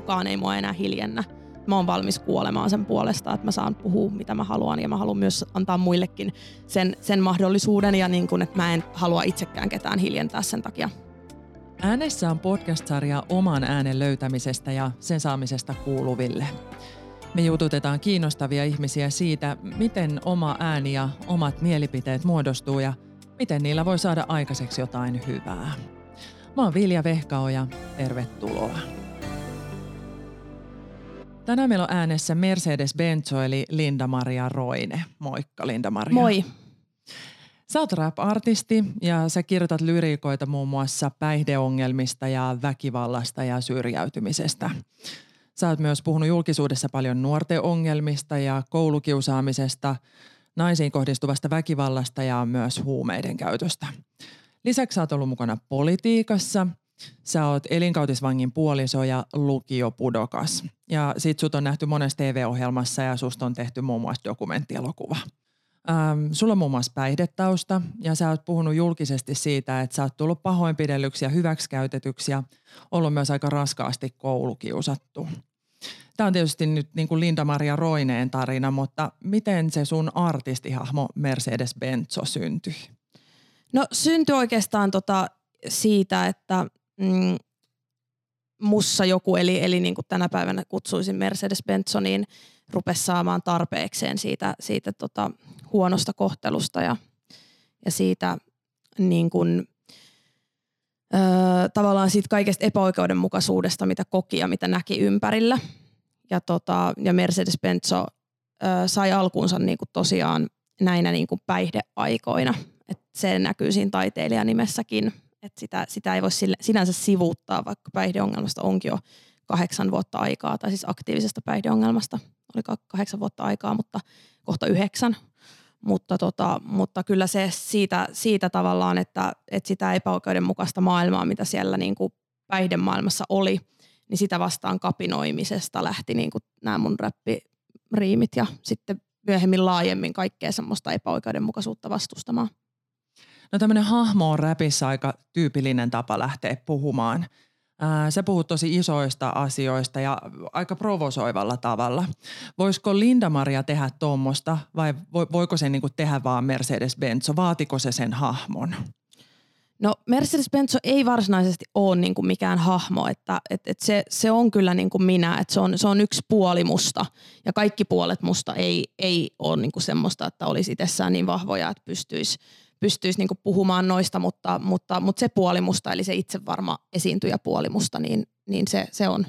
kukaan ei mua enää hiljennä. Mä oon valmis kuolemaan sen puolesta, että mä saan puhua mitä mä haluan ja mä haluan myös antaa muillekin sen, sen mahdollisuuden ja niin kun, että mä en halua itsekään ketään hiljentää sen takia. Äänessä on podcast-sarja oman äänen löytämisestä ja sen saamisesta kuuluville. Me jututetaan kiinnostavia ihmisiä siitä, miten oma ääni ja omat mielipiteet muodostuu ja miten niillä voi saada aikaiseksi jotain hyvää. Mä oon Vilja Vehkaoja, tervetuloa. Tänään meillä on äänessä Mercedes Benzo eli Linda-Maria Roine. Moikka Linda-Maria. Moi. Sä oot rap-artisti ja sä kirjoitat lyriikoita muun muassa päihdeongelmista ja väkivallasta ja syrjäytymisestä. Sä oot myös puhunut julkisuudessa paljon nuorten ongelmista ja koulukiusaamisesta, naisiin kohdistuvasta väkivallasta ja myös huumeiden käytöstä. Lisäksi sä oot ollut mukana politiikassa. Sä oot elinkautisvangin puoliso ja lukiopudokas. Ja sit sut on nähty monessa TV-ohjelmassa ja susta on tehty muun muassa dokumenttielokuva. Ähm, sulla on muun muassa päihdetausta ja sä oot puhunut julkisesti siitä, että sä oot tullut pahoinpidellyksi ja hyväksikäytetyksi ja ollut myös aika raskaasti koulukiusattu. Tämä on tietysti nyt niin kuin Linda-Maria Roineen tarina, mutta miten se sun artistihahmo Mercedes Benzo syntyi? No syntyi oikeastaan tota siitä, että mm, mussa joku, eli, eli niin kuin tänä päivänä kutsuisin Mercedes Benzoniin, rupesi saamaan tarpeekseen siitä, siitä tota huonosta kohtelusta ja, ja siitä niin kuin, ö, tavallaan siitä kaikesta epäoikeudenmukaisuudesta, mitä koki ja mitä näki ympärillä. Ja, tota, ja Mercedes-Benzo sai alkuunsa niin kuin tosiaan näinä niin kuin päihdeaikoina. Et se näkyy siinä taiteilijanimessäkin, että sitä, sitä ei voi sille, sinänsä sivuuttaa, vaikka päihdeongelmasta onkin jo kahdeksan vuotta aikaa, tai siis aktiivisesta päihdeongelmasta oli kahdeksan vuotta aikaa, mutta kohta yhdeksän. Mutta, tota, mutta kyllä se siitä, siitä tavallaan, että, että sitä epäoikeudenmukaista maailmaa, mitä siellä niin kuin päihdemaailmassa oli, niin sitä vastaan kapinoimisesta lähti niin kuin nämä mun räppiriimit ja sitten myöhemmin laajemmin kaikkea semmoista epäoikeudenmukaisuutta vastustamaan. No tämmöinen hahmo on räpissä aika tyypillinen tapa lähteä puhumaan. Ää, sä puhut tosi isoista asioista ja aika provosoivalla tavalla. Voisiko Linda-Maria tehdä tuommoista vai voiko se niinku tehdä vaan Mercedes-Benzo? Vaatiko se sen hahmon? No Mercedes-Benz ei varsinaisesti ole niin kuin mikään hahmo, että et, et se, se on kyllä niin kuin minä, että se on, se on yksi puoli musta ja kaikki puolet musta ei, ei ole niin kuin semmoista, että olisi itsessään niin vahvoja, että pystyisi pystyisi niin puhumaan noista, mutta, mutta, mutta se puoli musta, eli se itse varma esiintyjä puoli musta, niin, niin se, se, on,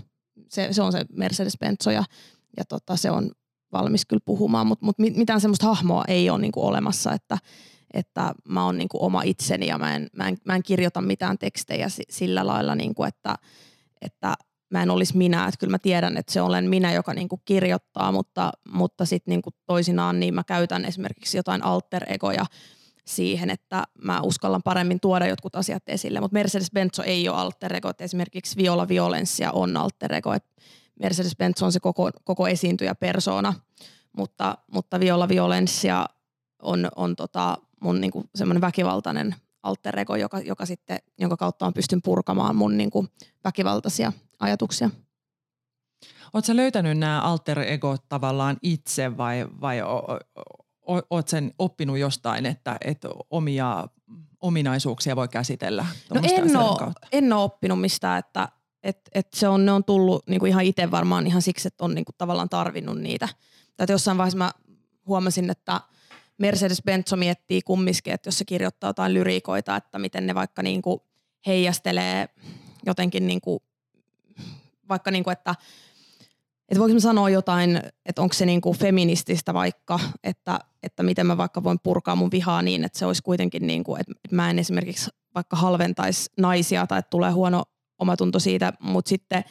se, se on se Mercedes-Benzo ja, ja tota, se on valmis kyllä puhumaan, mutta, mutta mitään semmoista hahmoa ei ole niin olemassa, että, että mä oon niin oma itseni ja mä en, mä, en, mä en kirjoita mitään tekstejä sillä lailla, niin kuin, että, että mä en olisi minä. Että kyllä mä tiedän, että se olen minä, joka niin kuin kirjoittaa, mutta, mutta sitten niin toisinaan niin mä käytän esimerkiksi jotain alter egoja siihen, että mä uskallan paremmin tuoda jotkut asiat esille. Mutta Mercedes-Benz ei ole alter ego. Esimerkiksi Viola Violenssia on alter ego. Mercedes-Benz on se koko, koko esiintyjä persona, mutta, mutta Viola Violenssia on, on tota mun niinku semmoinen väkivaltainen alter ego, joka, joka sitten, jonka kautta on pystyn purkamaan mun niinku väkivaltaisia ajatuksia. Oletko löytänyt nämä alter ego tavallaan itse vai, vai oot sen oppinut jostain, että, että omia ominaisuuksia voi käsitellä? No en ole, en ole oppinut mistään, että et, et se on, ne on tullut niinku ihan itse varmaan ihan siksi, että on niinku tavallaan tarvinnut niitä. Tai jossain vaiheessa mä huomasin, että Mercedes-Benzo miettii kumminkin, että jos se kirjoittaa jotain lyriikoita, että miten ne vaikka niinku heijastelee jotenkin niinku, vaikka niinku, että että voiko mä sanoa jotain, että onko se niinku feminististä vaikka, että, että miten mä vaikka voin purkaa mun vihaa niin, että se olisi kuitenkin, niinku, että mä en esimerkiksi vaikka halventaisi naisia tai että tulee huono omatunto siitä, mutta sitten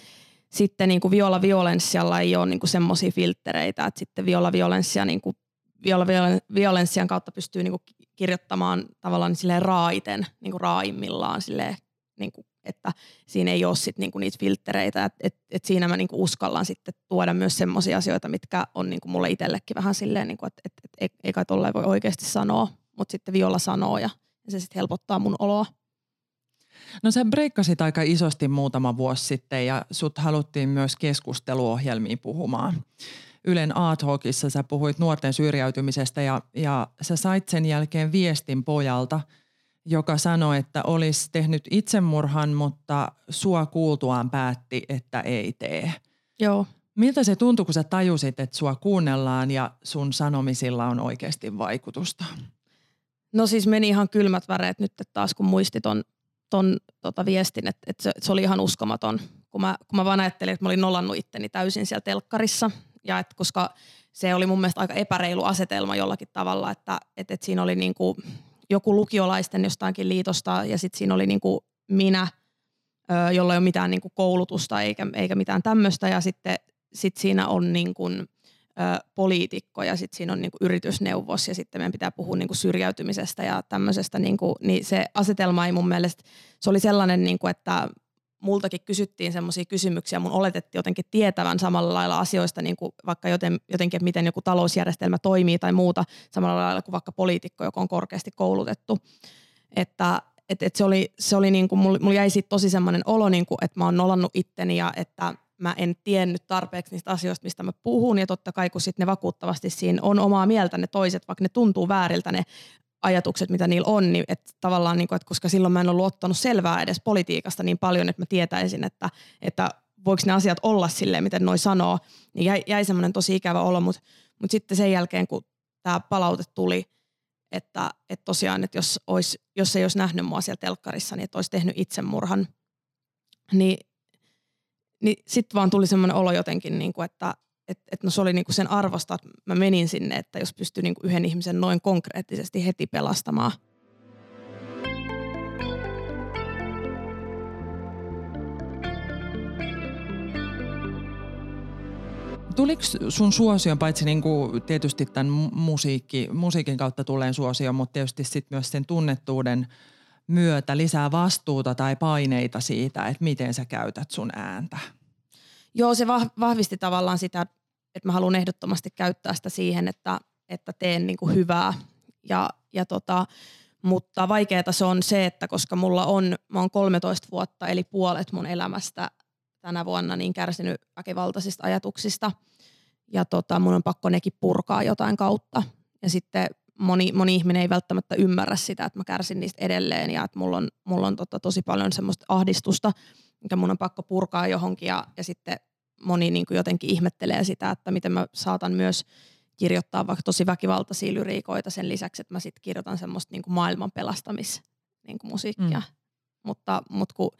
sitten niinku Viola Violenssialla ei ole niinku semmoisia filtreitä, että sitten Viola Violenssia niinku, Viola Violenssian kautta pystyy niinku kirjoittamaan tavallaan silleen raaiten, niinku raaimmillaan silleen niinku että siinä ei ole sit niinku niitä filtreitä, että et, et siinä mä niinku uskallan sitten tuoda myös semmoisia asioita, mitkä on niinku mulle itsellekin vähän silleen, niinku, että et, et, ei, ei kai tolleen voi oikeasti sanoa, mutta sitten Viola sanoo ja, ja se sitten helpottaa mun oloa. No sä breikkasit aika isosti muutama vuosi sitten ja sut haluttiin myös keskusteluohjelmiin puhumaan. Ylen A-Talkissa sä puhuit nuorten syrjäytymisestä ja, ja sä sait sen jälkeen viestin pojalta, joka sanoi, että olisi tehnyt itsemurhan, mutta sua kuultuaan päätti, että ei tee. Joo. Miltä se tuntui, kun sä tajusit, että sua kuunnellaan ja sun sanomisilla on oikeasti vaikutusta? No siis meni ihan kylmät väreet nyt taas, kun muisti ton, ton tota viestin, että, että se, se, oli ihan uskomaton. Kun mä, kun mä vaan ajattelin, että mä olin nollannut itteni täysin siellä telkkarissa. Ja että koska se oli mun mielestä aika epäreilu asetelma jollakin tavalla, että, että, että siinä oli niin kuin joku lukiolaisten jostakin liitosta ja sitten siinä oli niin kuin minä, jolla ei ole mitään niin kuin koulutusta eikä, eikä mitään tämmöistä. Ja sitten sit siinä on niin kuin, poliitikko ja sitten siinä on niinku yritysneuvos ja sitten meidän pitää puhua niinku syrjäytymisestä ja tämmöisestä, niinku, niin se asetelma ei mun mielestä, se oli sellainen, niinku, että multakin kysyttiin semmoisia kysymyksiä, mun oletettiin jotenkin tietävän samalla lailla asioista, niin kuin vaikka joten, jotenkin, että miten joku talousjärjestelmä toimii tai muuta, samalla lailla kuin vaikka poliitikko, joka on korkeasti koulutettu. Että et, et se oli, se oli niin kuin, mulla, jäi siitä tosi semmoinen olo, niin kuin, että mä oon nolannut itteni ja että mä en tiennyt tarpeeksi niistä asioista, mistä mä puhun. Ja totta kai, kun sitten ne vakuuttavasti siinä on omaa mieltä ne toiset, vaikka ne tuntuu vääriltä ne ajatukset, mitä niillä on, niin että tavallaan, niin kuin, että koska silloin mä en ollut ottanut selvää edes politiikasta niin paljon, että mä tietäisin, että, että voiko ne asiat olla silleen, miten noi sanoo, niin jäi, jäi semmoinen tosi ikävä olo, mutta, mutta sitten sen jälkeen, kun tämä palaute tuli, että, että tosiaan, että jos, olisi, jos ei olisi nähnyt mua siellä telkkarissa, niin että olisi tehnyt itsemurhan, niin niin sitten vaan tuli semmoinen olo jotenkin, niin kuin, että et, et no se oli niinku sen arvosta, että mä menin sinne, että jos pystyy niinku yhden ihmisen noin konkreettisesti heti pelastamaan. Tuliko sun suosion, paitsi niinku tietysti tämän musiikki, musiikin kautta tulleen suosion, mutta tietysti sit myös sen tunnettuuden myötä lisää vastuuta tai paineita siitä, että miten sä käytät sun ääntä? Joo, se vahvisti tavallaan sitä, että mä haluan ehdottomasti käyttää sitä siihen, että, että teen niin kuin hyvää. Ja, ja tota, mutta vaikeaa se on se, että koska mulla on, mä oon 13 vuotta, eli puolet mun elämästä tänä vuonna niin kärsinyt väkivaltaisista ajatuksista. Ja tota, mun on pakko nekin purkaa jotain kautta. Ja sitten moni, moni ihminen ei välttämättä ymmärrä sitä, että mä kärsin niistä edelleen ja että mulla on, mulla on tota tosi paljon semmoista ahdistusta, mikä mun on pakko purkaa johonkin ja, ja sitten moni niin kuin jotenkin ihmettelee sitä, että miten mä saatan myös kirjoittaa vaikka tosi väkivaltaisia lyriikoita sen lisäksi, että mä sitten kirjoitan semmoista niin kuin maailman pelastamis niin kuin musiikkia. Mm. Mutta, mutta kun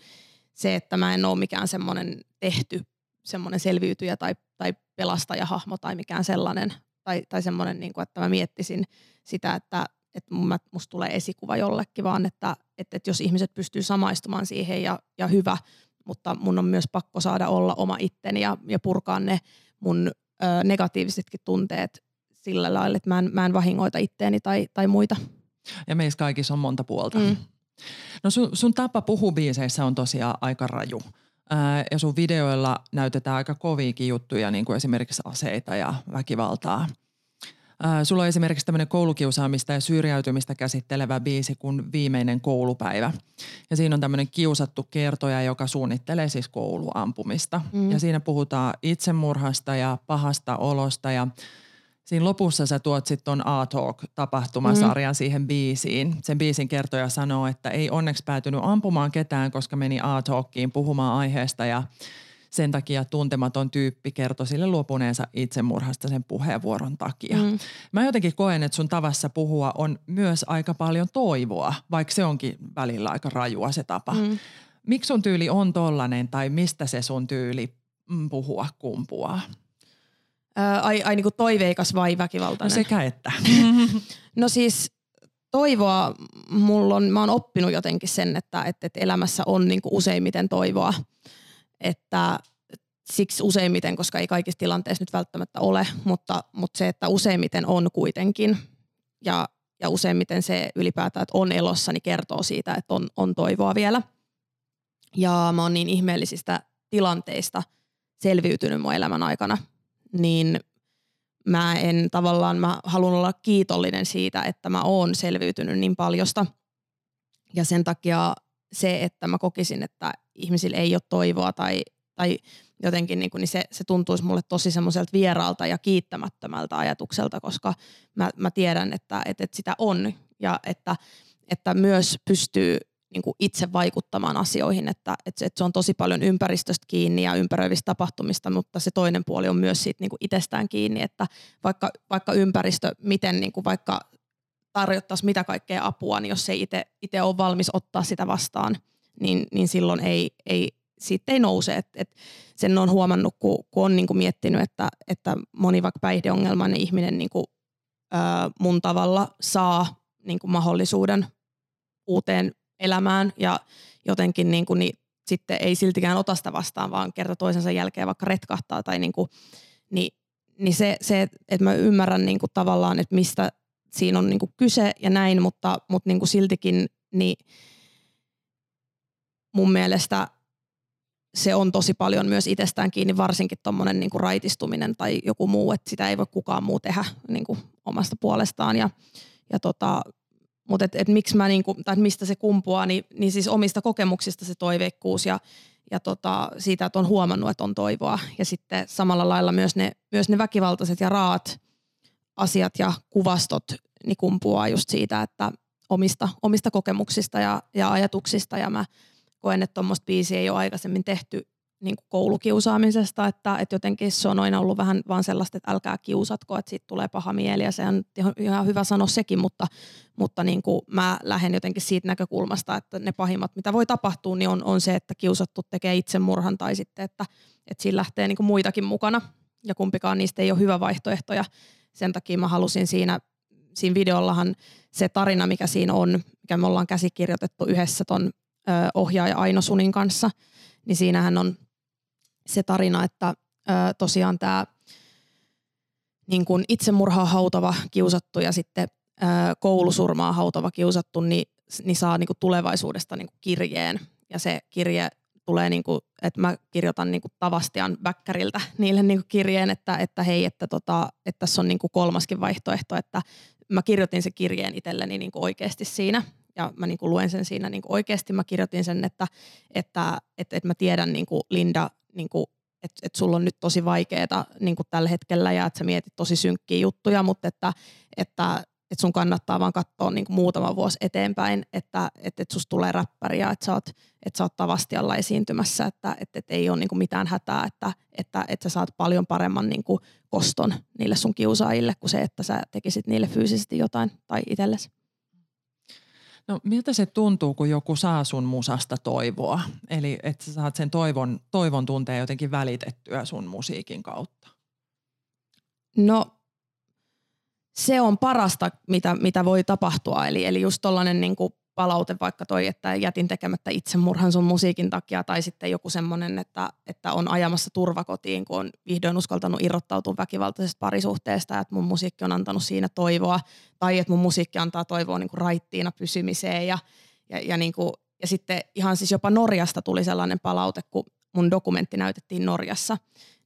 se, että mä en ole mikään semmoinen tehty semmoinen selviytyjä tai, tai pelastajahahmo tai mikään sellainen, tai, tai semmoinen, niin kuin, että mä miettisin sitä, että, että musta tulee esikuva jollekin, vaan että, että, että jos ihmiset pystyy samaistumaan siihen ja, ja hyvä, mutta mun on myös pakko saada olla oma itteni ja, ja purkaa ne mun ö, negatiivisetkin tunteet sillä lailla, että mä en, mä en vahingoita itteeni tai, tai muita. Ja meissä kaikissa on monta puolta. Mm. No sun, sun tapa puhua biiseissä on tosiaan aika raju. Ää, ja sun videoilla näytetään aika koviakin juttuja, niin kuin esimerkiksi aseita ja väkivaltaa. Ää, sulla on esimerkiksi tämmöinen koulukiusaamista ja syrjäytymistä käsittelevä biisi kuin Viimeinen koulupäivä. Ja siinä on tämmöinen kiusattu kertoja, joka suunnittelee siis kouluampumista. Mm. Ja siinä puhutaan itsemurhasta ja pahasta olosta ja Siinä lopussa sä tuot sitten ton A-Talk-tapahtumasarjan mm. siihen biisiin. Sen biisin kertoja sanoo, että ei onneksi päätynyt ampumaan ketään, koska meni A-Talkiin puhumaan aiheesta ja sen takia tuntematon tyyppi kertoi sille luopuneensa itsemurhasta sen puheenvuoron takia. Mm. Mä jotenkin koen, että sun tavassa puhua on myös aika paljon toivoa, vaikka se onkin välillä aika rajua se tapa. Mm. Miksi sun tyyli on tollanen tai mistä se sun tyyli mm, puhua kumpuaa? Ää, ai, ai niin kuin toiveikas vai väkivaltainen? No sekä että. no siis toivoa, mulla on, mä oon oppinut jotenkin sen, että, että, että elämässä on niin kuin useimmiten toivoa että siksi useimmiten, koska ei kaikissa tilanteissa nyt välttämättä ole, mutta, mutta se, että useimmiten on kuitenkin ja, ja useimmiten se ylipäätään, että on elossa, niin kertoo siitä, että on, on toivoa vielä. Ja mä oon niin ihmeellisistä tilanteista selviytynyt mun elämän aikana, niin mä en tavallaan, mä haluan olla kiitollinen siitä, että mä oon selviytynyt niin paljosta. Ja sen takia se, että mä kokisin, että ihmisillä ei ole toivoa tai, tai jotenkin niin, kuin, niin se, se tuntuisi mulle tosi semmoiselta vieraalta ja kiittämättömältä ajatukselta, koska mä, mä tiedän, että, että, että sitä on ja että, että myös pystyy niin kuin itse vaikuttamaan asioihin, että, että, se, että se on tosi paljon ympäristöstä kiinni ja ympäröivistä tapahtumista, mutta se toinen puoli on myös siitä niin kuin itsestään kiinni, että vaikka, vaikka ympäristö, miten niin kuin vaikka tarjottaisi mitä kaikkea apua, niin jos ei itse ole valmis ottaa sitä vastaan, niin, niin silloin ei, ei, siitä ei nouse. Et, et sen on huomannut, kun, kun on niin kuin miettinyt, että, että moni vaikka päihdeongelmainen ihminen niin kuin, ää, mun tavalla saa niin kuin mahdollisuuden uuteen elämään ja jotenkin niin kuin, niin sitten ei siltikään ota sitä vastaan, vaan kerta toisensa jälkeen vaikka retkahtaa tai niin kuin, niin, niin se, se, että mä ymmärrän niin kuin tavallaan, että mistä siinä on niin kuin kyse ja näin, mutta, mutta niin kuin siltikin niin mun mielestä se on tosi paljon myös itsestään kiinni, varsinkin tuommoinen niin raitistuminen tai joku muu, että sitä ei voi kukaan muu tehdä niin kuin omasta puolestaan. Ja, ja tota, mutta et, et miksi mä niinku, tai mistä se kumpuaa, niin, niin siis omista kokemuksista se toiveikkuus ja, ja tota, siitä, että on huomannut, että on toivoa. Ja sitten samalla lailla myös ne, myös ne väkivaltaiset ja raat asiat ja kuvastot niin kumpuaa just siitä, että omista, omista kokemuksista ja, ja ajatuksista. Ja mä koen, että tuommoista biisiä ei ole aikaisemmin tehty niin kuin koulukiusaamisesta, että, että jotenkin se on aina ollut vähän vaan sellaista, että älkää kiusatko, että siitä tulee paha mieli ja se on ihan, hyvä sanoa sekin, mutta, mutta niin kuin mä lähden jotenkin siitä näkökulmasta, että ne pahimmat, mitä voi tapahtua, niin on, on se, että kiusattu tekee itsemurhan tai sitten, että, että siinä lähtee niin kuin muitakin mukana ja kumpikaan niistä ei ole hyvä vaihtoehto ja sen takia mä halusin siinä, siinä videollahan se tarina, mikä siinä on, mikä me ollaan käsikirjoitettu yhdessä ton ohjaaja Aino Sunin kanssa, niin siinähän on se tarina, että tosiaan tämä niin kun itsemurhaa hautava kiusattu ja sitten koulusurmaa hautava kiusattu, niin, niin saa niin kuin tulevaisuudesta niin kuin kirjeen. Ja se kirje tulee, niin kuin, että mä kirjoitan niin kuin Tavastian Bäkkäriltä niille niin kuin kirjeen, että, että hei, että, tota, että tässä on niin kuin kolmaskin vaihtoehto, että mä kirjoitin sen kirjeen itselleni niin kuin oikeasti siinä ja mä niin kuin luen sen siinä niin kuin oikeasti. Mä kirjoitin sen, että, että, että, että mä tiedän niin kuin Linda niin kuin, että, että sulla on nyt tosi vaikeaa niin kuin tällä hetkellä ja että sä mietit tosi synkkiä juttuja, mutta että, että, että sun kannattaa vaan katsoa niin kuin muutama vuosi eteenpäin, että, että, että susta tulee räppäri ja että sä oot, että sä oot Tavastialla esiintymässä, että, että, että ei ole niin kuin mitään hätää, että, että, että sä saat paljon paremman niin kuin koston niille sun kiusaajille kuin se, että sä tekisit niille fyysisesti jotain tai itsellesi. No miltä se tuntuu, kun joku saa sun musasta toivoa? Eli että sä saat sen toivon, toivon tunteen jotenkin välitettyä sun musiikin kautta. No se on parasta, mitä, mitä voi tapahtua. Eli, eli just tollainen niin palaute vaikka toi, että jätin tekemättä itsemurhan sun musiikin takia, tai sitten joku semmoinen, että, että on ajamassa turvakotiin, kun on vihdoin uskaltanut irrottautua väkivaltaisesta parisuhteesta, että mun musiikki on antanut siinä toivoa, tai että mun musiikki antaa toivoa niin kuin raittiina pysymiseen, ja, ja, ja, niin kuin, ja sitten ihan siis jopa Norjasta tuli sellainen palaute, kun mun dokumentti näytettiin Norjassa,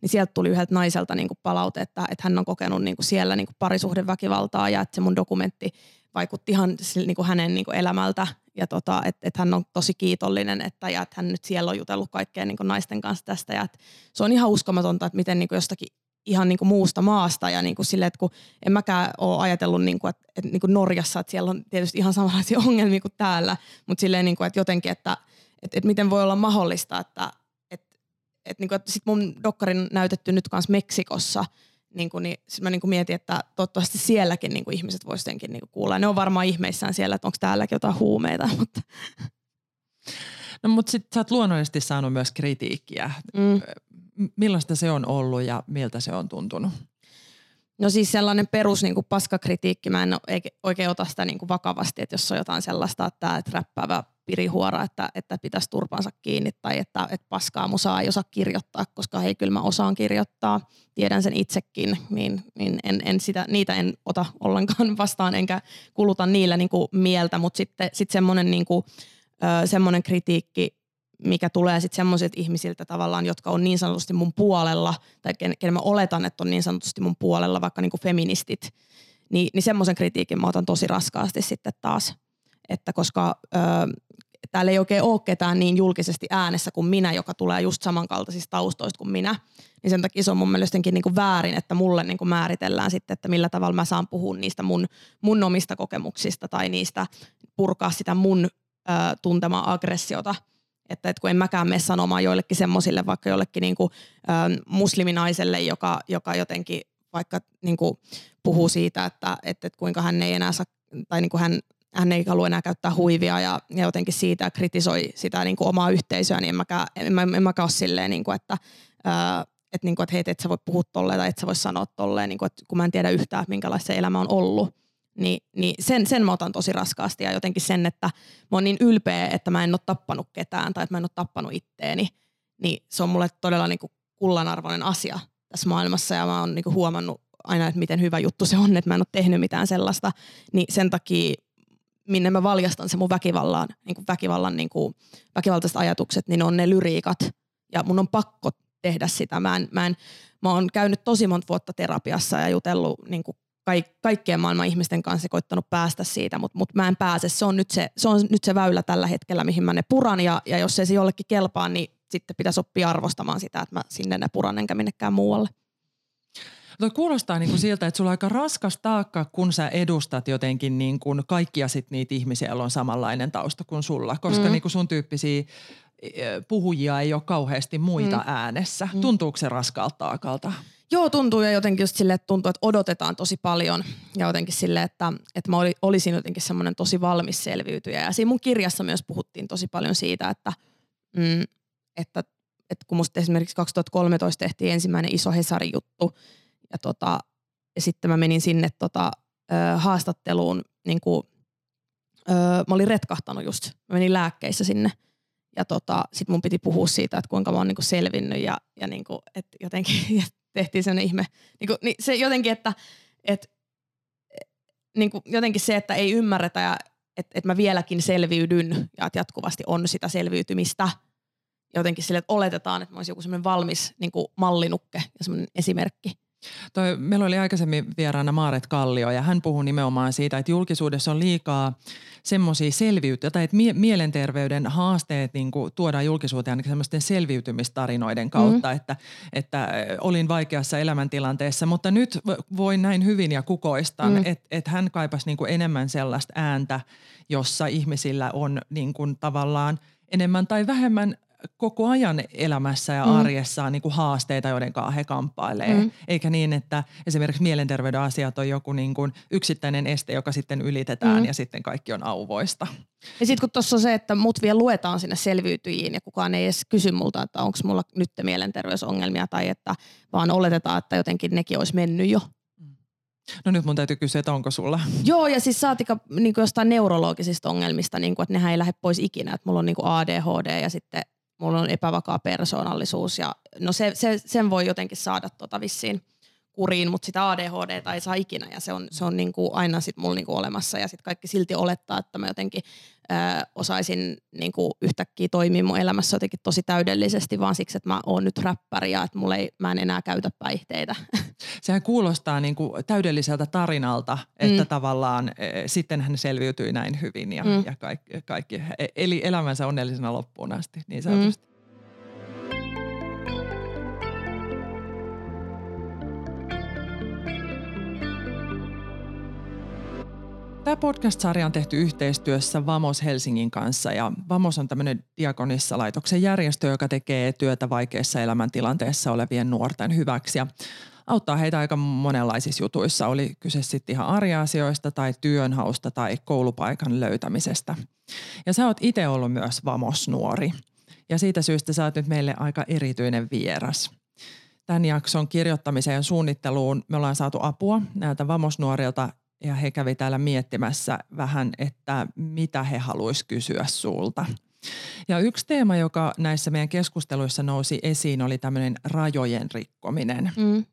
niin sieltä tuli yhdeltä naiselta niin kuin palaute, että, että hän on kokenut niin kuin siellä niin kuin parisuhdeväkivaltaa ja että se mun dokumentti vaikutti ihan niin kuin hänen niin kuin elämältä. Ja tota, että et hän on tosi kiitollinen, että, ja että hän nyt siellä on jutellut kaikkeen niin naisten kanssa tästä. Ja se on ihan uskomatonta, että miten niin kuin jostakin ihan niin kuin muusta maasta. Ja niin kuin sille, että kun en mäkään ole ajatellut, niin kuin, että, että niin Norjassa, että siellä on tietysti ihan samanlaisia ongelmia kuin täällä, mutta silleen, niin kuin, että jotenkin, että, että, että miten voi olla mahdollista, että, että, että, niin kuin, että sit mun dokkarin näytetty nyt kanssa Meksikossa – niin kuin, niin sit mä niin kuin mietin, että toivottavasti sielläkin niin kuin ihmiset voisivat niin kuin kuulla. ne on varmaan ihmeissään siellä, että onko täälläkin jotain huumeita. Mutta. No mutta sitten sä oot luonnollisesti saanut myös kritiikkiä. Mm. Millaista se on ollut ja miltä se on tuntunut? No siis sellainen perus niin kuin paskakritiikki, mä en oikein ota sitä niin kuin vakavasti, että jos on jotain sellaista, että, että räppäävä pirihuora, että, että pitäisi turpansa kiinni tai että, että paskaa musaa ei osaa kirjoittaa, koska hei kyllä mä osaan kirjoittaa, tiedän sen itsekin, niin, niin en, en sitä, niitä en ota ollenkaan vastaan enkä kuluta niillä niin kuin mieltä, mutta sitten sit semmoinen niin kuin, kritiikki, mikä tulee sitten semmoisilta ihmisiltä tavallaan, jotka on niin sanotusti mun puolella, tai ken, ken mä oletan, että on niin sanotusti mun puolella, vaikka niin kuin feministit, niin, niin semmoisen kritiikin mä otan tosi raskaasti sitten taas. Että koska ö, täällä ei oikein ole ketään niin julkisesti äänessä kuin minä, joka tulee just samankaltaisista taustoista kuin minä. Niin sen takia se on mun mielestä niin kuin väärin, että mulle niin kuin määritellään sitten, että millä tavalla mä saan puhua niistä mun, mun omista kokemuksista tai niistä purkaa sitä mun ö, tuntemaa aggressiota – että, että kun en mäkään mene sanomaan joillekin semmoisille, vaikka jollekin niin kuin, ö, musliminaiselle, joka, joka jotenkin vaikka niin kuin puhuu siitä, että, että, että kuinka hän ei enää saa, tai niin kuin hän, hän ei halua enää käyttää huivia ja, ja jotenkin siitä kritisoi sitä niin kuin omaa yhteisöä, niin en mäkään, en, mä, en mäkään ole silleen, niin kuin, että, ää, että, niin kuin, että hei, et sä voi puhua tolleen tai et sä voi sanoa tolleen, niin kuin, että kun mä en tiedä yhtään, minkälaista se elämä on ollut. Niin, niin sen, sen mä otan tosi raskaasti ja jotenkin sen, että mä oon niin ylpeä, että mä en ole tappanut ketään tai että mä en ole tappanut itteeni, niin se on mulle todella niin kuin kullanarvoinen asia tässä maailmassa ja mä oon niin kuin huomannut aina, että miten hyvä juttu se on, että mä en ole tehnyt mitään sellaista, niin sen takia minne mä valjastan se mun väkivallan, niin kuin väkivallan niin kuin, väkivaltaiset ajatukset, niin on ne lyriikat ja mun on pakko tehdä sitä. Mä, en, mä, en, mä oon käynyt tosi monta vuotta terapiassa ja jutellut niin kuin kaik, kaikkien maailman ihmisten kanssa koittanut päästä siitä, mutta mut mä en pääse. Se on, nyt se, se on nyt se väylä tällä hetkellä, mihin mä ne puran ja, ja jos ei se jollekin kelpaa, niin sitten pitäisi oppia arvostamaan sitä, että mä sinne ne puran enkä minnekään muualle. Tuo kuulostaa niin kuin siltä, että sulla on aika raskas taakka, kun sä edustat jotenkin niin kuin kaikkia sit niitä ihmisiä, joilla on samanlainen tausta kuin sulla. Koska mm. niin kuin sun tyyppisiä e, puhujia ei ole kauheasti muita mm. äänessä. Mm. Tuntuuko se raskaalta taakalta? Joo, tuntuu ja jotenkin just silleen, että tuntuu, että odotetaan tosi paljon ja jotenkin silleen, että, että mä olisin jotenkin semmoinen tosi valmis selviytyjä. Ja siinä mun kirjassa myös puhuttiin tosi paljon siitä, että, mm, että, että kun musta esimerkiksi 2013 tehtiin ensimmäinen iso Hesarin juttu ja, tota, ja sitten mä menin sinne tota, ö, haastatteluun, niin kuin, ö, mä olin retkahtanut just, mä menin lääkkeissä sinne ja tota, sit mun piti puhua siitä, että kuinka mä oon niinku selvinnyt ja, ja niinku, että jotenkin tehtiin sellainen ihme. Niin kuin, niin se jotenkin, että et, niin kuin jotenkin se, että ei ymmärretä ja että et mä vieläkin selviydyn ja että jatkuvasti on sitä selviytymistä. Jotenkin sille, että oletetaan, että mä olisin joku semmoinen valmis niin kuin mallinukke ja semmoinen esimerkki. Toi, meillä oli aikaisemmin vieraana Maaret Kallio ja hän puhui nimenomaan siitä, että julkisuudessa on liikaa semmoisia selviyttä tai että mie- mielenterveyden haasteet niin kuin tuodaan julkisuuteen ainakin semmoisten selviytymistarinoiden kautta, mm. että, että olin vaikeassa elämäntilanteessa, mutta nyt voin näin hyvin ja kukoistan, mm. että, että hän kaipasi niin kuin enemmän sellaista ääntä, jossa ihmisillä on niin kuin tavallaan enemmän tai vähemmän koko ajan elämässä ja mm. arjessaan niin kuin haasteita, joiden kanssa he kamppailee. Mm. Eikä niin, että esimerkiksi mielenterveyden asiat on joku niin kuin yksittäinen este, joka sitten ylitetään mm. ja sitten kaikki on auvoista. Ja sitten kun tuossa on se, että mut vielä luetaan sinne selviytyjiin ja kukaan ei edes kysy multa, että onko mulla nyt mielenterveysongelmia tai että vaan oletetaan, että jotenkin nekin olisi mennyt jo. No nyt mun täytyy kysyä, että onko sulla? Joo, ja siis saatika niin jostain neurologisista ongelmista, niin kuin, että nehän ei lähde pois ikinä. Että mulla on niin kuin ADHD ja sitten mulla on epävakaa persoonallisuus ja no se, se, sen voi jotenkin saada tota vissiin kuriin, mutta sitä ADHD ei saa ikinä ja se on, se on niinku aina sit mulla niinku olemassa ja sitten kaikki silti olettaa, että mä jotenkin ö, osaisin niinku yhtäkkiä toimia mun elämässä jotenkin tosi täydellisesti vaan siksi, että mä oon nyt räppäri ja että mulla ei, mä en enää käytä päihteitä. Sehän kuulostaa niinku täydelliseltä tarinalta, että mm. tavallaan e, sitten hän selviytyi näin hyvin ja, mm. ja kaikki, kaikki, e, eli elämänsä onnellisena loppuun asti niin sanotusti. Mm. Tämä podcast-sarja on tehty yhteistyössä Vamos Helsingin kanssa ja Vamos on tämmöinen Diakonissa-laitoksen järjestö, joka tekee työtä vaikeissa elämäntilanteissa olevien nuorten hyväksi ja auttaa heitä aika monenlaisissa jutuissa. Oli kyse sitten ihan arja-asioista tai työnhausta tai koulupaikan löytämisestä. Ja sä oot itse ollut myös Vamos-nuori ja siitä syystä sä oot nyt meille aika erityinen vieras. Tämän jakson kirjoittamiseen ja suunnitteluun me ollaan saatu apua näiltä Vamos-nuorilta ja he kävi täällä miettimässä vähän, että mitä he haluaisivat kysyä sulta. Ja yksi teema, joka näissä meidän keskusteluissa nousi esiin, oli tämmöinen rajojen rikkominen. Mm.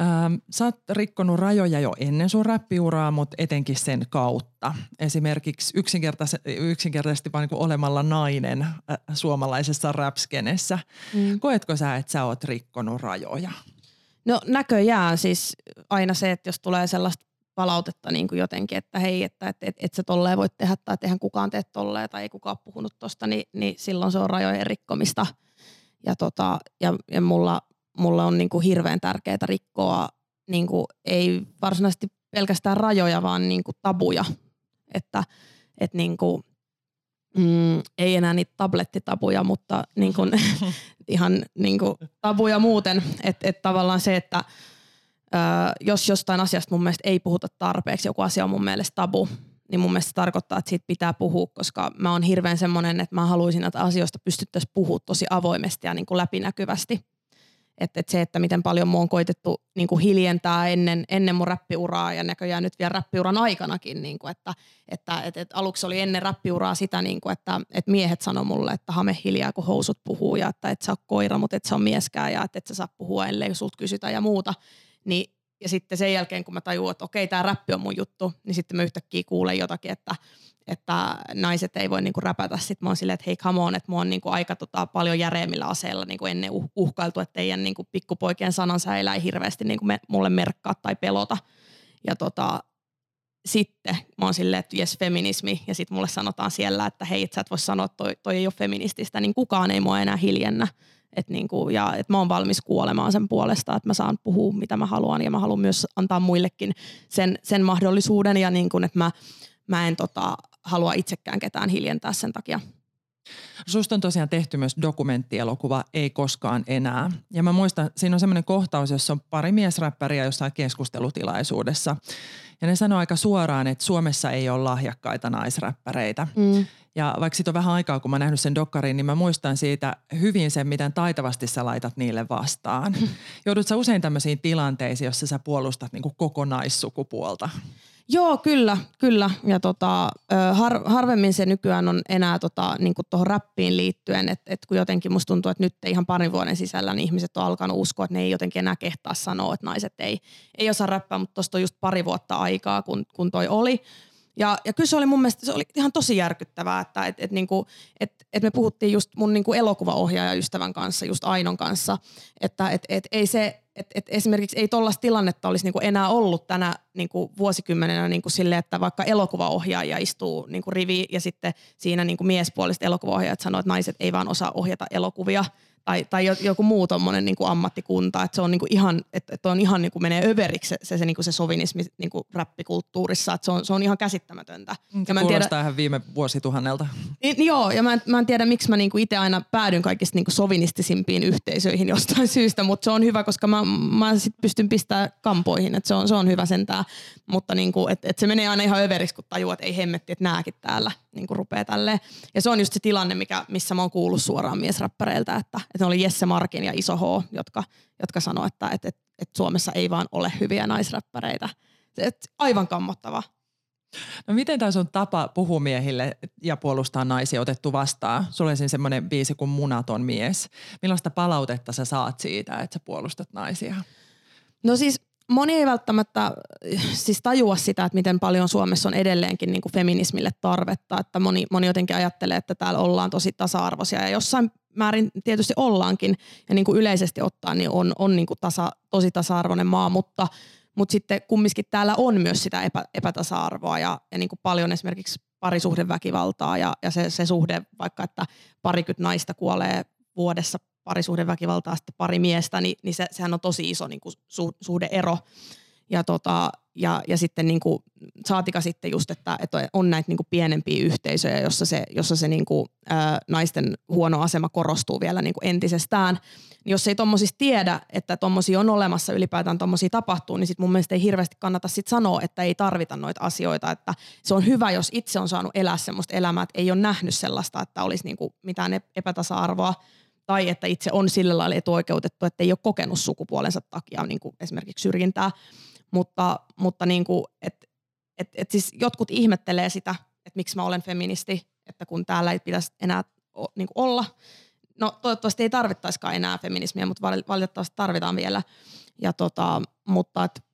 Ähm, sä oot rikkonut rajoja jo ennen sun räppiuraa, mutta etenkin sen kautta. Esimerkiksi yksinkertaisesti, yksinkertaisesti vain niin olemalla nainen äh, suomalaisessa räpskenessä. Mm. Koetko sä, että sä oot rikkonut rajoja? No näköjään siis aina se, että jos tulee sellaista palautetta niin kuin jotenkin, että hei, että et, et, et sä tolleen voit tehdä tai eihän kukaan tee tolleen tai ei kukaan puhunut tosta, niin, niin silloin se on rajojen rikkomista. Ja, tota, ja, ja mulla, mulla on niin kuin hirveän tärkeää rikkoa niin kuin ei varsinaisesti pelkästään rajoja, vaan niin kuin tabuja. Että et niin kuin, mm, ei enää niitä tablettitabuja, mutta niin kuin, ihan niin kuin tabuja muuten. Että et tavallaan se, että jos jostain asiasta mun mielestä ei puhuta tarpeeksi, joku asia on mun mielestä tabu, niin mun mielestä se tarkoittaa, että siitä pitää puhua, koska mä oon hirveän semmoinen, että mä haluaisin, että asioista pystyttäisiin puhua tosi avoimesti ja niin kuin läpinäkyvästi. Että et se, että miten paljon mua on koitettu niin kuin hiljentää ennen, ennen mun räppiuraa ja näköjään nyt vielä räppiuran aikanakin, niin kuin, että, että et, et aluksi oli ennen räppiuraa sitä, niin kuin, että et miehet sanoi mulle, että hame hiljaa kun housut puhuu ja että et sä oot koira, mutta et sä on mieskään ja että et sä saa puhua ellei sut kysytä ja muuta. Niin, ja sitten sen jälkeen, kun mä tajuin, että okei, tämä räppi on mun juttu, niin sitten mä yhtäkkiä kuulen jotakin, että, että naiset ei voi niinku räpätä. Sitten mä oon silleen, että hei come on, että mä oon niinku aika tota, paljon järeemmillä aseilla niinku ennen uh- uhkailtu, että teidän niinku pikkupoikien sanansäilä ei hirveästi niinku me, mulle merkkaa tai pelota. Ja tota, sitten mä oon silleen, että jes feminismi, ja sitten mulle sanotaan siellä, että hei, et sä et voi sanoa, että toi, toi ei ole feminististä, niin kukaan ei mua enää hiljennä. Et niinku, ja et mä oon valmis kuolemaan sen puolesta, että mä saan puhua mitä mä haluan, ja mä haluan myös antaa muillekin sen, sen mahdollisuuden, ja niinku, että mä, mä en tota, halua itsekään ketään hiljentää sen takia. Susta on tosiaan tehty myös dokumenttielokuva Ei koskaan enää. Ja mä muistan, siinä on semmoinen kohtaus, jossa on pari miesräppäriä jossain keskustelutilaisuudessa. Ja ne sanoo aika suoraan, että Suomessa ei ole lahjakkaita naisräppäreitä. Mm. Ja vaikka siitä on vähän aikaa, kun mä nähnyt sen dokkarin, niin mä muistan siitä hyvin sen, miten taitavasti sä laitat niille vastaan. Joudut sä usein tämmöisiin tilanteisiin, jossa sä puolustat niin kokonaissukupuolta? Joo, kyllä, kyllä. Ja tota, har, harvemmin se nykyään on enää tota, niin tuohon räppiin liittyen, että et kun jotenkin musta tuntuu, että nyt ihan parin vuoden sisällä niin ihmiset on alkanut uskoa, että ne ei jotenkin enää kehtaa sanoa, että naiset ei, ei osaa räppää, mutta tuosta on just pari vuotta aikaa, kun, kun toi oli. Ja, ja kyllä se oli mun mielestä se oli ihan tosi järkyttävää, että et, et, niinku, et, et me puhuttiin just mun niinku elokuvaohjaaja-ystävän kanssa, just Ainon kanssa, että et, et ei se, et, et esimerkiksi ei tollaista tilannetta olisi niinku enää ollut tänä niinku vuosikymmenenä niinku sille, että vaikka elokuvaohjaaja istuu niinku rivi ja sitten siinä niinku miespuoliset elokuvaohjaajat sanoo, että naiset ei vaan osaa ohjata elokuvia – tai, tai joku muu tommonen niin kuin ammattikunta, että se on niin kuin ihan, että, että on ihan niin kuin menee överiksi se, se, se, niin kuin se sovinismi niin kuin räppikulttuurissa, että se on, se on ihan käsittämätöntä. Ja mä en tiedä, ihan viime vuosituhannelta. Niin, niin joo, ja mä en, mä en tiedä, miksi mä niin kuin itse aina päädyn kaikista niin kuin sovinistisimpiin yhteisöihin jostain syystä, mutta se on hyvä, koska mä, mä sit pystyn pistämään kampoihin, että se on, se on hyvä sentään, mutta niin kuin, että, että se menee aina ihan överiksi, kun tajuu, että ei hemmetti, että nääkin täällä niin kuin rupeaa tälleen. Ja se on just se tilanne, mikä, missä mä oon kuullut suoraan miesräppäreiltä, että, että ne oli Jesse Markin ja Iso H, jotka, jotka sanoo, että, että, että, että Suomessa ei vaan ole hyviä naisräppäreitä. Et aivan kammottava. No miten tämä sun tapa puhua miehille ja puolustaa naisia otettu vastaan? Sulla on semmoinen biisi kuin Munaton mies. Millaista palautetta sä saat siitä, että sä puolustat naisia? No siis moni ei välttämättä siis tajua sitä, että miten paljon Suomessa on edelleenkin niin kuin feminismille tarvetta. Että moni, moni jotenkin ajattelee, että täällä ollaan tosi tasa-arvoisia ja jossain määrin tietysti ollaankin ja niin kuin yleisesti ottaen niin on, on niin kuin tasa, tosi tasa-arvoinen maa, mutta, mutta sitten kumminkin täällä on myös sitä epä, epätasa-arvoa ja, ja niin kuin paljon esimerkiksi parisuhdeväkivaltaa ja, ja se, se suhde vaikka, että parikymmentä naista kuolee vuodessa parisuhdeväkivaltaa sitten pari miestä, niin, niin se, sehän on tosi iso niin kuin su, suhdeero. Ja, tota, ja, ja sitten niin kuin, saatika sitten just, että, että on näitä niin kuin pienempiä yhteisöjä, jossa se, jossa se niin kuin, ää, naisten huono asema korostuu vielä niin kuin entisestään. Jos ei tuommoisista tiedä, että tuommoisia on olemassa, ylipäätään tuommoisia tapahtuu, niin sitten mun mielestä ei hirveästi kannata sit sanoa, että ei tarvita noita asioita. Että se on hyvä, jos itse on saanut elää semmoista elämää, että ei ole nähnyt sellaista, että olisi niin kuin mitään epätasa-arvoa tai että itse on sillä lailla etuoikeutettu, että ei ole kokenut sukupuolensa takia niin kuin esimerkiksi syrjintää. Mutta, mutta niin kuin, et, et, et siis jotkut ihmettelee sitä, että miksi mä olen feministi, että kun täällä ei pitäisi enää niin kuin olla. No toivottavasti ei tarvittaisikaan enää feminismiä, mutta valitettavasti tarvitaan vielä. Ja tota, mutta et,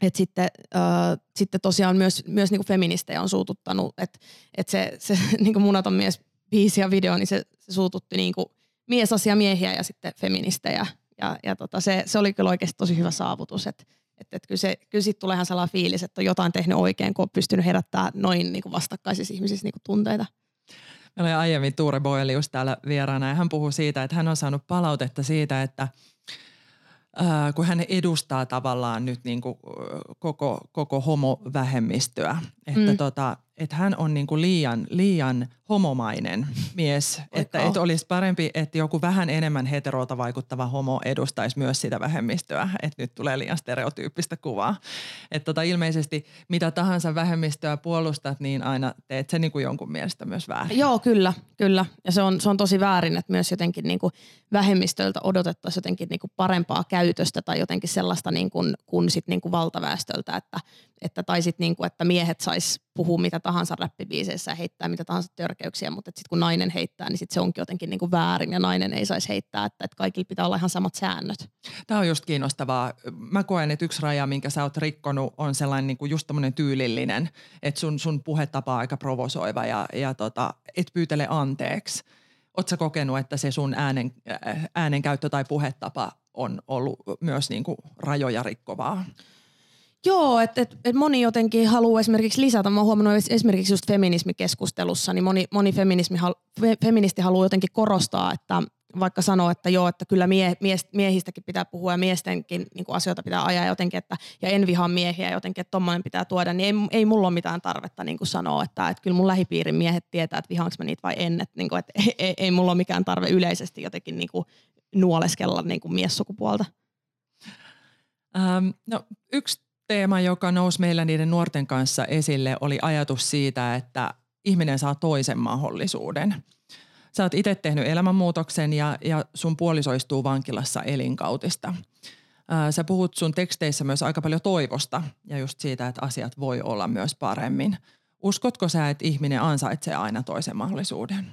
et sitten, äh, sitten tosiaan myös, myös niin kuin feministejä on suututtanut, että et se, se niin kuin munaton mies biisi ja video, niin se, se suututti niin kuin miesasiamiehiä ja sitten feministejä. Ja, ja tota, se, se oli kyllä oikeasti tosi hyvä saavutus, että Että et kyllä, se, kyllä siitä tulee ihan sellainen fiilis, että on jotain tehnyt oikein, kun on pystynyt herättämään noin niin kuin vastakkaisissa ihmisissä niin kuin tunteita. Meillä oli aiemmin Tuure Boelius täällä vieraana ja hän puhuu siitä, että hän on saanut palautetta siitä, että – äh, kun hän edustaa tavallaan nyt niin kuin koko, koko homovähemmistöä. Että mm. tota, että hän on niin kuin liian, liian homomainen mies. että, että olisi parempi, että joku vähän enemmän heterolta vaikuttava homo edustaisi myös sitä vähemmistöä. Että nyt tulee liian stereotyyppistä kuvaa. Että tota, ilmeisesti mitä tahansa vähemmistöä puolustat, niin aina teet sen niin kuin jonkun mielestä myös väärin. Joo, kyllä, kyllä. Ja se on, se on tosi väärin, että myös jotenkin niin kuin vähemmistöiltä odotettaisiin jotenkin niin kuin parempaa käytöstä tai jotenkin sellaista niin kuin, kuin sit niin kuin valtaväestöltä, että, että tai sit niin kuin, että miehet sais puhua mitä tahansa räppibiiseissä ja heittää mitä tahansa törkeyksiä, mutta sitten kun nainen heittää, niin sit se onkin jotenkin niin kuin väärin ja nainen ei saisi heittää, että, että kaikilla pitää olla ihan samat säännöt. Tämä on just kiinnostavaa. Mä koen, että yksi raja, minkä sä oot rikkonut, on sellainen niin kuin just tämmöinen tyylillinen, että sun, sun puhetapa on aika provosoiva ja, ja tota, et pyytele anteeksi. Oletko kokenut, että se sun äänen, äänenkäyttö tai puhetapa on ollut myös niin kuin rajoja rikkovaa? Joo, että et, et moni jotenkin haluaa esimerkiksi lisätä. Mä oon huomannut esimerkiksi just feminismikeskustelussa, niin moni, moni feminismi, fe, feministi haluaa jotenkin korostaa, että vaikka sanoo, että joo, että kyllä mie, mies, miehistäkin pitää puhua ja miestenkin niin kuin asioita pitää ajaa jotenkin, että, ja en vihaa miehiä jotenkin, että tommonen pitää tuoda, niin ei, ei mulla ole mitään tarvetta niin kuin sanoa, että, että kyllä mun lähipiirin miehet tietää, että vihaanko mä niitä vai en, että, niin kuin, että ei, ei, ei mulla ole mikään tarve yleisesti jotenkin niin kuin nuoleskella niin kuin miessukupuolta. Ähm, no, yksi teema, joka nousi meillä niiden nuorten kanssa esille, oli ajatus siitä, että ihminen saa toisen mahdollisuuden. Sä oot itse tehnyt elämänmuutoksen ja, ja sun puoliso istuu vankilassa elinkautista. Sä puhut sun teksteissä myös aika paljon toivosta ja just siitä, että asiat voi olla myös paremmin. Uskotko sä, että ihminen ansaitsee aina toisen mahdollisuuden?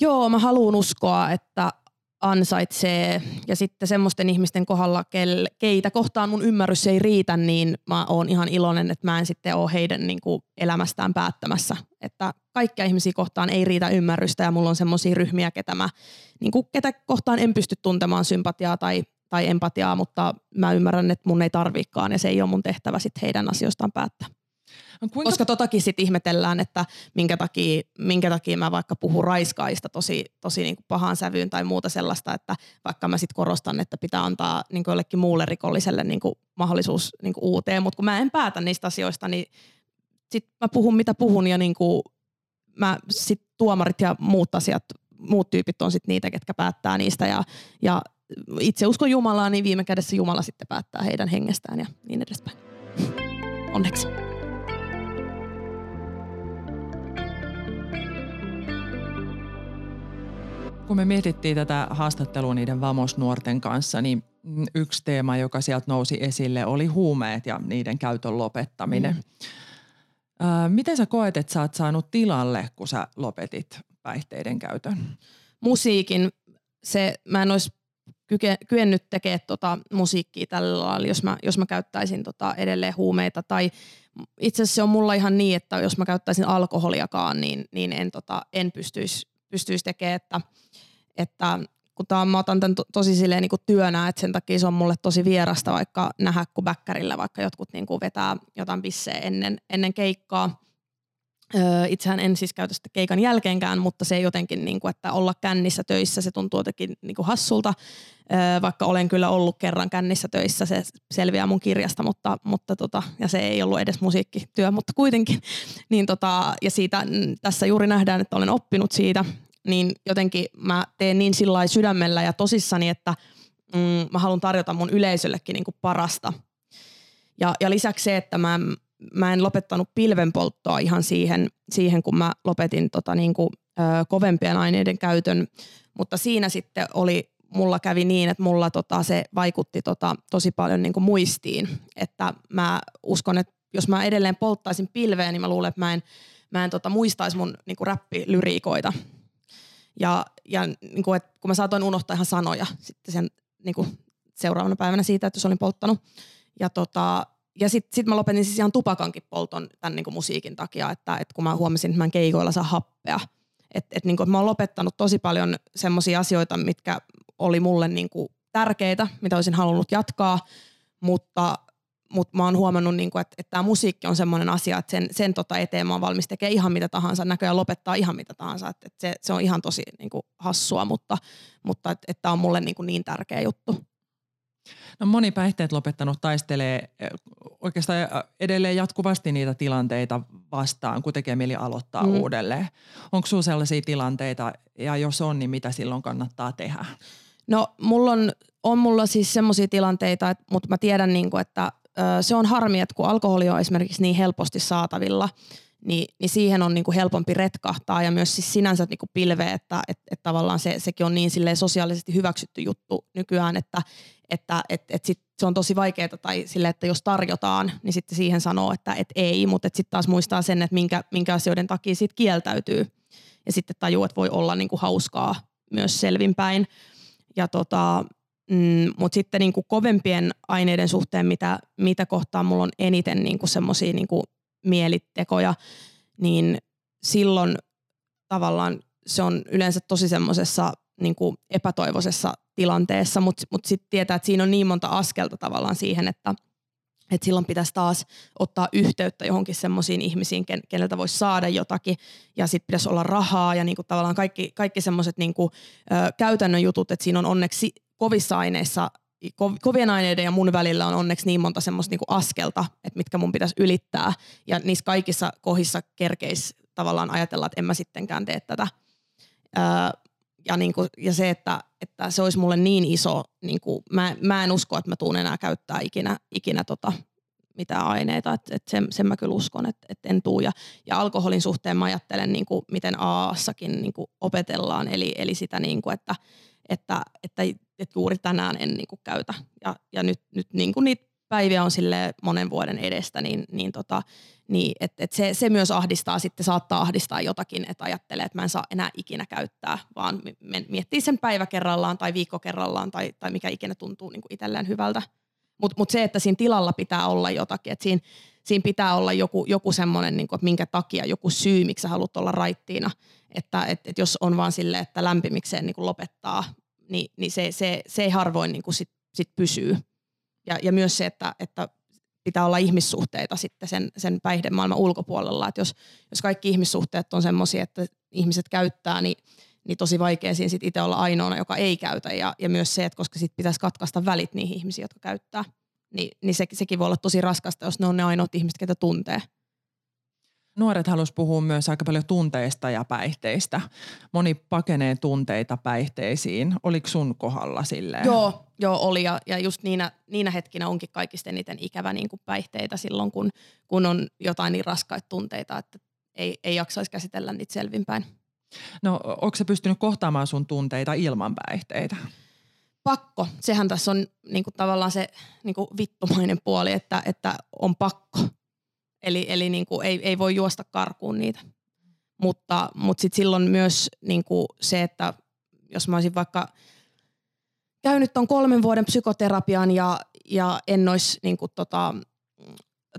Joo, mä haluan uskoa, että ansaitsee. Ja sitten semmoisten ihmisten kohdalla, keitä kohtaan mun ymmärrys ei riitä, niin mä oon ihan iloinen, että mä en sitten ole heidän niin kuin elämästään päättämässä. Että kaikkia ihmisiä kohtaan ei riitä ymmärrystä ja mulla on semmoisia ryhmiä, ketä, mä, niin kuin, ketä kohtaan en pysty tuntemaan sympatiaa tai, tai empatiaa, mutta mä ymmärrän, että mun ei tarvikaan ja se ei ole mun tehtävä sitten heidän asioistaan päättää. No kuinka... Koska totakin sitten ihmetellään, että minkä takia, minkä takia mä vaikka puhun raiskaista tosi, tosi niin kuin pahaan sävyyn tai muuta sellaista, että vaikka mä sitten korostan, että pitää antaa niin kuin jollekin muulle rikolliselle niin kuin mahdollisuus niin kuin uuteen, mutta kun mä en päätä niistä asioista, niin sitten mä puhun mitä puhun ja niin kuin mä sit tuomarit ja muut asiat, muut tyypit on sitten niitä, ketkä päättää niistä ja, ja itse uskon Jumalaa, niin viime kädessä Jumala sitten päättää heidän hengestään ja niin edespäin. Onneksi. Kun me mietittiin tätä haastattelua niiden vamosnuorten kanssa, niin yksi teema, joka sieltä nousi esille, oli huumeet ja niiden käytön lopettaminen. Mm. miten sä koet, että sä oot saanut tilalle, kun sä lopetit päihteiden käytön? Musiikin. Se, mä en olisi kyke, kyennyt tekemään tota musiikkia tällä lailla, jos mä, jos mä käyttäisin tota edelleen huumeita. Tai itse asiassa se on mulla ihan niin, että jos mä käyttäisin alkoholiakaan, niin, niin en, tota, en pystyisi pystyisi tekemään, että, että kun tää, mä otan tämän to, tosi silleen niin kuin työnä, että sen takia se on mulle tosi vierasta vaikka nähdä, kun bäkkärillä vaikka jotkut niin kuin vetää jotain bissejä ennen, ennen keikkaa. Öö, itsehän en siis käytä sitä keikan jälkeenkään, mutta se jotenkin, niin kuin, että olla kännissä töissä, se tuntuu jotenkin niin kuin hassulta, öö, vaikka olen kyllä ollut kerran kännissä töissä, se selviää mun kirjasta, mutta, mutta tota, ja se ei ollut edes musiikkityö, mutta kuitenkin. Niin tota, ja siitä tässä juuri nähdään, että olen oppinut siitä, niin jotenkin mä teen niin sillä sydämellä ja tosissani, että mm, mä haluan tarjota mun yleisöllekin niin kuin parasta. Ja, ja lisäksi se, että mä, mä en lopettanut pilvenpolttoa ihan siihen, siihen kun mä lopetin tota niin kuin, ö, kovempien aineiden käytön, mutta siinä sitten oli, mulla kävi niin, että mulla tota, se vaikutti tota, tosi paljon niin kuin muistiin, että mä uskon, että jos mä edelleen polttaisin pilveä, niin mä luulen, että mä en, mä en tota, muistaisi mun niin kuin räppilyriikoita. Ja, ja niin kuin, että kun mä saatoin unohtaa ihan sanoja sitten sen niin kuin seuraavana päivänä siitä, että jos olin polttanut. Ja, tota, ja sitten sit mä lopetin siis ihan tupakankin polton tämän niin kuin musiikin takia, että, että kun mä huomasin, että mä en keikoilla saa happea. Että et, niin kuin, mä oon lopettanut tosi paljon semmoisia asioita, mitkä oli mulle niin kuin tärkeitä, mitä olisin halunnut jatkaa, mutta mutta mä oon huomannut, niin kuin, että, että tämä musiikki on semmoinen asia, että sen, sen tota eteen mä oon valmis tekemään ihan mitä tahansa, näköjään lopettaa ihan mitä tahansa. Että, että se, se on ihan tosi niin kuin, hassua, mutta, mutta että, että tämä on mulle niin, kuin, niin tärkeä juttu. No moni päihteet lopettanut taistelee eh, oikeastaan eh, edelleen jatkuvasti niitä tilanteita vastaan, kun tekee mieli aloittaa mm. uudelleen. Onko sinulla sellaisia tilanteita ja jos on, niin mitä silloin kannattaa tehdä? No mulla on, on mulla siis semmoisia tilanteita, että, mutta mä tiedän, niin kuin, että se on harmi, että kun alkoholi on esimerkiksi niin helposti saatavilla, niin, niin siihen on niin kuin helpompi retkahtaa. Ja myös siis sinänsä niin kuin pilveä, että et, et tavallaan se, sekin on niin sosiaalisesti hyväksytty juttu nykyään, että että et, et sit se on tosi vaikeaa tai sille, että jos tarjotaan, niin sitten siihen sanoo, että et ei, mutta sitten taas muistaa sen, että minkä, minkä asioiden takia siitä kieltäytyy. Ja sitten tajuu, että voi olla niin kuin hauskaa myös selvinpäin. Ja tota, mm, mutta sitten niin kuin kovempien aineiden suhteen, mitä, mitä kohtaa mulla on eniten niin kuin semmoisia niin kuin mielitekoja, niin silloin tavallaan se on yleensä tosi semmoisessa niin kuin epätoivoisessa tilanteessa, mutta mut sitten tietää, että siinä on niin monta askelta tavallaan siihen, että et silloin pitäisi taas ottaa yhteyttä johonkin semmoisiin ihmisiin, ken, keneltä voisi saada jotakin. Ja sitten pitäisi olla rahaa ja niinku tavallaan kaikki, kaikki semmoiset niinku, käytännön jutut, että siinä on onneksi kovissa aineissa kovien aineiden ja mun välillä on onneksi niin monta semmoista niinku askelta, että mitkä mun pitäisi ylittää. Ja niissä kaikissa kohdissa kerkeis tavallaan ajatella, että en mä sittenkään tee tätä. Öö, ja, niin kuin, ja se, että, että se olisi mulle niin iso, niin kuin, mä, mä en usko, että mä tuun enää käyttää ikinä, ikinä tota, mitään aineita, että, että sen, sen mä kyllä uskon, että, että en tuu. Ja, ja alkoholin suhteen mä ajattelen, niin kuin, miten AAssakin niin kuin opetellaan, eli, eli sitä, niin kuin, että, että, että, että juuri tänään en niin kuin käytä. Ja, ja nyt, nyt niin kuin niitä päiviä on sille monen vuoden edestä, niin, niin, tota, niin et, et se, se myös ahdistaa sitten, saattaa ahdistaa jotakin, että ajattelee, että mä en saa enää ikinä käyttää, vaan miettii sen päivä kerrallaan tai viikko kerrallaan tai, tai mikä ikinä tuntuu niin kuin itselleen hyvältä. Mutta mut se, että siinä tilalla pitää olla jotakin, että siinä, siinä pitää olla joku, joku semmoinen, niin kuin, että minkä takia, joku syy, miksi sä haluat olla raittiina. Että et, et jos on vaan sille, että lämpimikseen niin kuin lopettaa, niin, niin se, se, se ei harvoin niin kuin sit, sit pysyy. Ja, ja myös se, että, että pitää olla ihmissuhteita sitten sen, sen päihdemaailman ulkopuolella. Että jos, jos kaikki ihmissuhteet on semmoisia, että ihmiset käyttää, niin, niin tosi vaikea siinä itse olla ainoana, joka ei käytä. Ja, ja myös se, että koska sitten pitäisi katkaista välit niihin ihmisiin, jotka käyttää, niin, niin se, sekin voi olla tosi raskasta, jos ne on ne ainoat ihmiset, ketä tuntee. Nuoret halus puhua myös aika paljon tunteista ja päihteistä. Moni pakenee tunteita päihteisiin. Oliko sun kohdalla silleen? Joo, joo oli ja, ja just niinä, niinä hetkinä onkin kaikista eniten ikävä niin kuin päihteitä silloin, kun, kun on jotain niin raskaita tunteita, että ei, ei jaksaisi käsitellä niitä selvinpäin. No onko se pystynyt kohtaamaan sun tunteita ilman päihteitä? Pakko. Sehän tässä on niin kuin tavallaan se niin kuin vittumainen puoli, että, että on pakko Eli, eli niin kuin ei, ei voi juosta karkuun niitä. Mutta, mutta sitten silloin myös niin kuin se, että jos mä olisin vaikka käynyt ton kolmen vuoden psykoterapian ja, ja en olisi niin kuin tota,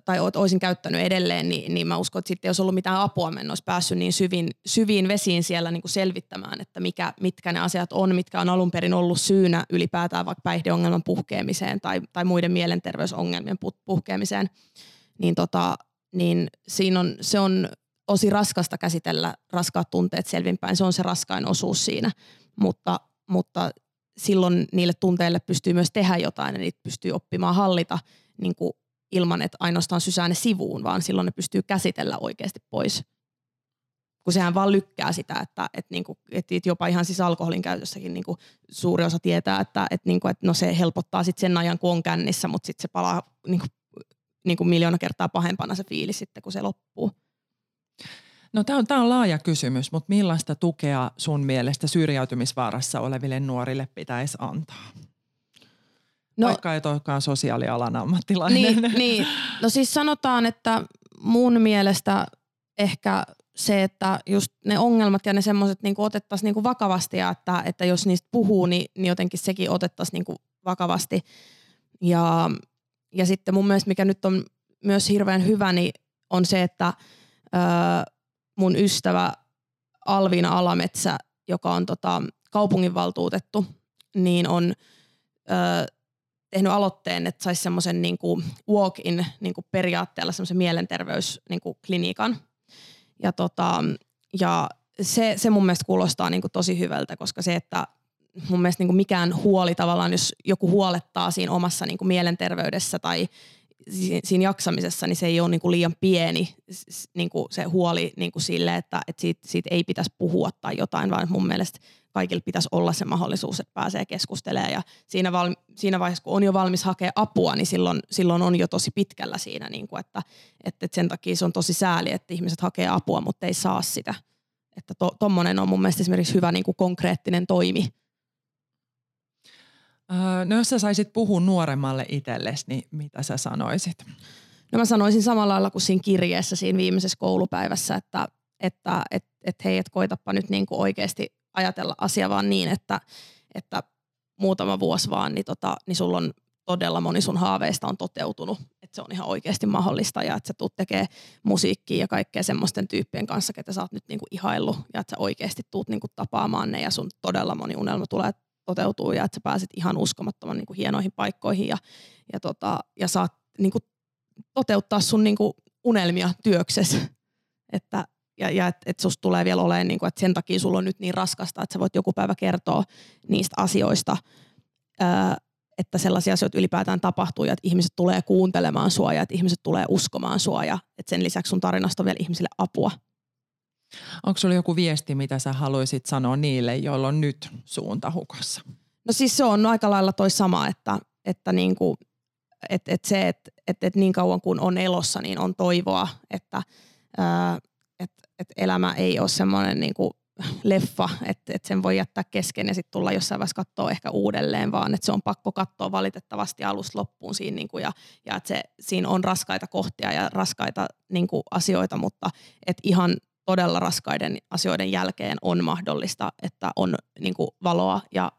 tai olisin käyttänyt edelleen, niin, niin mä uskon, että sitten olisi ollut mitään apua, mä en olisi päässyt niin syviin, syviin vesiin siellä niin kuin selvittämään, että mikä, mitkä ne asiat on, mitkä on alun perin ollut syynä ylipäätään vaikka päihdeongelman puhkeamiseen tai, tai muiden mielenterveysongelmien puhkeamiseen. Niin tota, niin siinä on, se on tosi raskasta käsitellä raskaat tunteet selvinpäin. Se on se raskain osuus siinä, mutta, mutta silloin niille tunteille pystyy myös tehdä jotain ja niitä pystyy oppimaan hallita niin kuin ilman, että ainoastaan sysää ne sivuun, vaan silloin ne pystyy käsitellä oikeasti pois. Kun sehän vaan lykkää sitä, että, että, niin kuin, että jopa ihan siis alkoholin käytössäkin niin kuin suuri osa tietää, että, että, niin kuin, että no se helpottaa sitten sen ajan, kun on kännissä, mutta sitten se palaa niin kuin niin kuin miljoona kertaa pahempana se fiilis sitten, kun se loppuu. No tämä on, on laaja kysymys, mutta millaista tukea sun mielestä syrjäytymisvaarassa oleville nuorille pitäisi antaa? No, Vaikka et olekaan sosiaalialan ammattilainen. Niin, niin, no siis sanotaan, että mun mielestä ehkä se, että just ne ongelmat ja ne semmoiset niin otettaisiin niin vakavasti ja että, että jos niistä puhuu, niin, niin jotenkin sekin otettaisiin niin vakavasti. Ja ja sitten mun mielestä, mikä nyt on myös hirveän hyvä, niin on se, että ö, mun ystävä Alviina Alametsä, joka on tota, kaupunginvaltuutettu, niin on ö, tehnyt aloitteen, että saisi semmoisen niin walk-in niin kuin periaatteella semmoisen mielenterveysklinikan. Niin ja, tota, ja se, se mun mielestä kuulostaa niin kuin tosi hyvältä, koska se, että mun mielestä niin kuin mikään huoli tavallaan, jos joku huolettaa siinä omassa niin kuin mielenterveydessä tai siinä jaksamisessa, niin se ei ole niin kuin liian pieni niin kuin se huoli niin kuin sille, että, että siitä, siitä ei pitäisi puhua tai jotain, vaan mun mielestä kaikilla pitäisi olla se mahdollisuus, että pääsee keskustelemaan ja siinä, val, siinä vaiheessa, kun on jo valmis hakea apua, niin silloin, silloin on jo tosi pitkällä siinä, niin kuin, että, että, sen takia se on tosi sääli, että ihmiset hakee apua, mutta ei saa sitä. Että tuommoinen to, on mun mielestä esimerkiksi hyvä niin kuin konkreettinen toimi. no jos sä saisit puhua nuoremmalle itsellesi, niin mitä sä sanoisit? No mä sanoisin samalla lailla kuin siinä kirjeessä siinä viimeisessä koulupäivässä, että, että et, et hei, et koitapa nyt niin kuin oikeasti ajatella asia vaan niin, että, että muutama vuosi vaan, niin, tota, niin sulla on todella moni sun haaveista on toteutunut, että se on ihan oikeasti mahdollista ja että sä tuut tekee musiikkia ja kaikkea semmoisten tyyppien kanssa, ketä sä oot nyt niinku ihaillut ja että sä oikeasti tuut niinku tapaamaan ne ja sun todella moni unelma tulee toteutuu ja että sä pääset ihan uskomattoman niinku hienoihin paikkoihin ja, ja, tota, ja saat niinku toteuttaa sun niinku unelmia työksessä. Että ja, ja että et susta tulee vielä olemaan, niin kuin, että sen takia sulla on nyt niin raskasta, että sä voit joku päivä kertoa niistä asioista, ää, että sellaisia asioita ylipäätään tapahtuu ja että ihmiset tulee kuuntelemaan sua ja että ihmiset tulee uskomaan sua ja että sen lisäksi sun tarinasta on vielä ihmisille apua. Onko sulla joku viesti, mitä sä haluaisit sanoa niille, joilla on nyt suunta hukassa? No siis se on aika lailla toi sama, että, että niinku, et, et se, että et, et niin kauan kuin on elossa, niin on toivoa, että ää, että elämä ei ole semmoinen niin kuin leffa, että, että sen voi jättää kesken ja sitten tulla jossain vaiheessa katsoa ehkä uudelleen, vaan että se on pakko katsoa valitettavasti alusta loppuun siinä niin kuin ja, ja että se, siinä on raskaita kohtia ja raskaita niin kuin asioita, mutta että ihan todella raskaiden asioiden jälkeen on mahdollista, että on niin kuin valoa ja,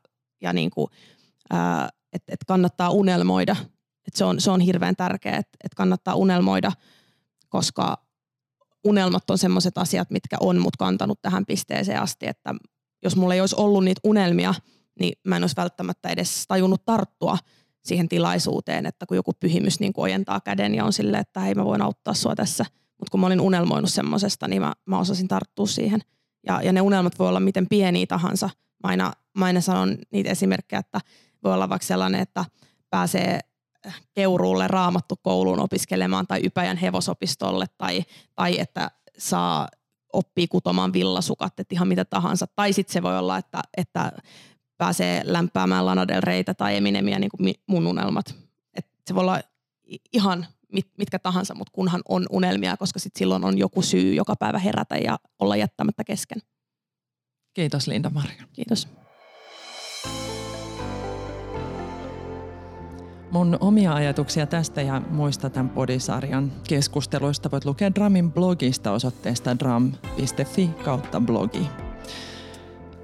ja niin kuin, ää, että, että kannattaa unelmoida. Että se, on, se on hirveän tärkeää, että, että kannattaa unelmoida, koska unelmat on semmoiset asiat, mitkä on mut kantanut tähän pisteeseen asti, että jos mulla ei olisi ollut niitä unelmia, niin mä en olisi välttämättä edes tajunnut tarttua siihen tilaisuuteen, että kun joku pyhimys niin ojentaa käden ja on silleen, että hei mä voin auttaa sua tässä. Mutta kun mä olin unelmoinut semmoisesta, niin mä, mä osasin tarttua siihen. Ja, ja ne unelmat voi olla miten pieniä tahansa. Mä aina, mä aina sanon niitä esimerkkejä, että voi olla vaikka sellainen, että pääsee Keuruulle raamattu kouluun opiskelemaan tai Ypäjän hevosopistolle tai, tai että saa oppii kutomaan villasukat, että ihan mitä tahansa. Tai sitten se voi olla, että, että pääsee lämpäämään Lana Del Reytä tai Eminemiä niin kuin mun unelmat. Et se voi olla ihan mit, mitkä tahansa, mutta kunhan on unelmia, koska sit silloin on joku syy joka päivä herätä ja olla jättämättä kesken. Kiitos Linda Maria. Kiitos. Mun omia ajatuksia tästä ja muista tämän podisarjan keskusteluista voit lukea Dramin blogista osoitteesta dram.fi kautta blogi.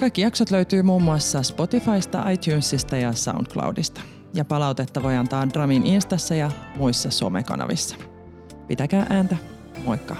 Kaikki jaksot löytyy muun muassa Spotifysta, iTunesista ja SoundCloudista. Ja palautetta voi antaa Dramin Instassa ja muissa somekanavissa. Pitäkää ääntä. Moikka!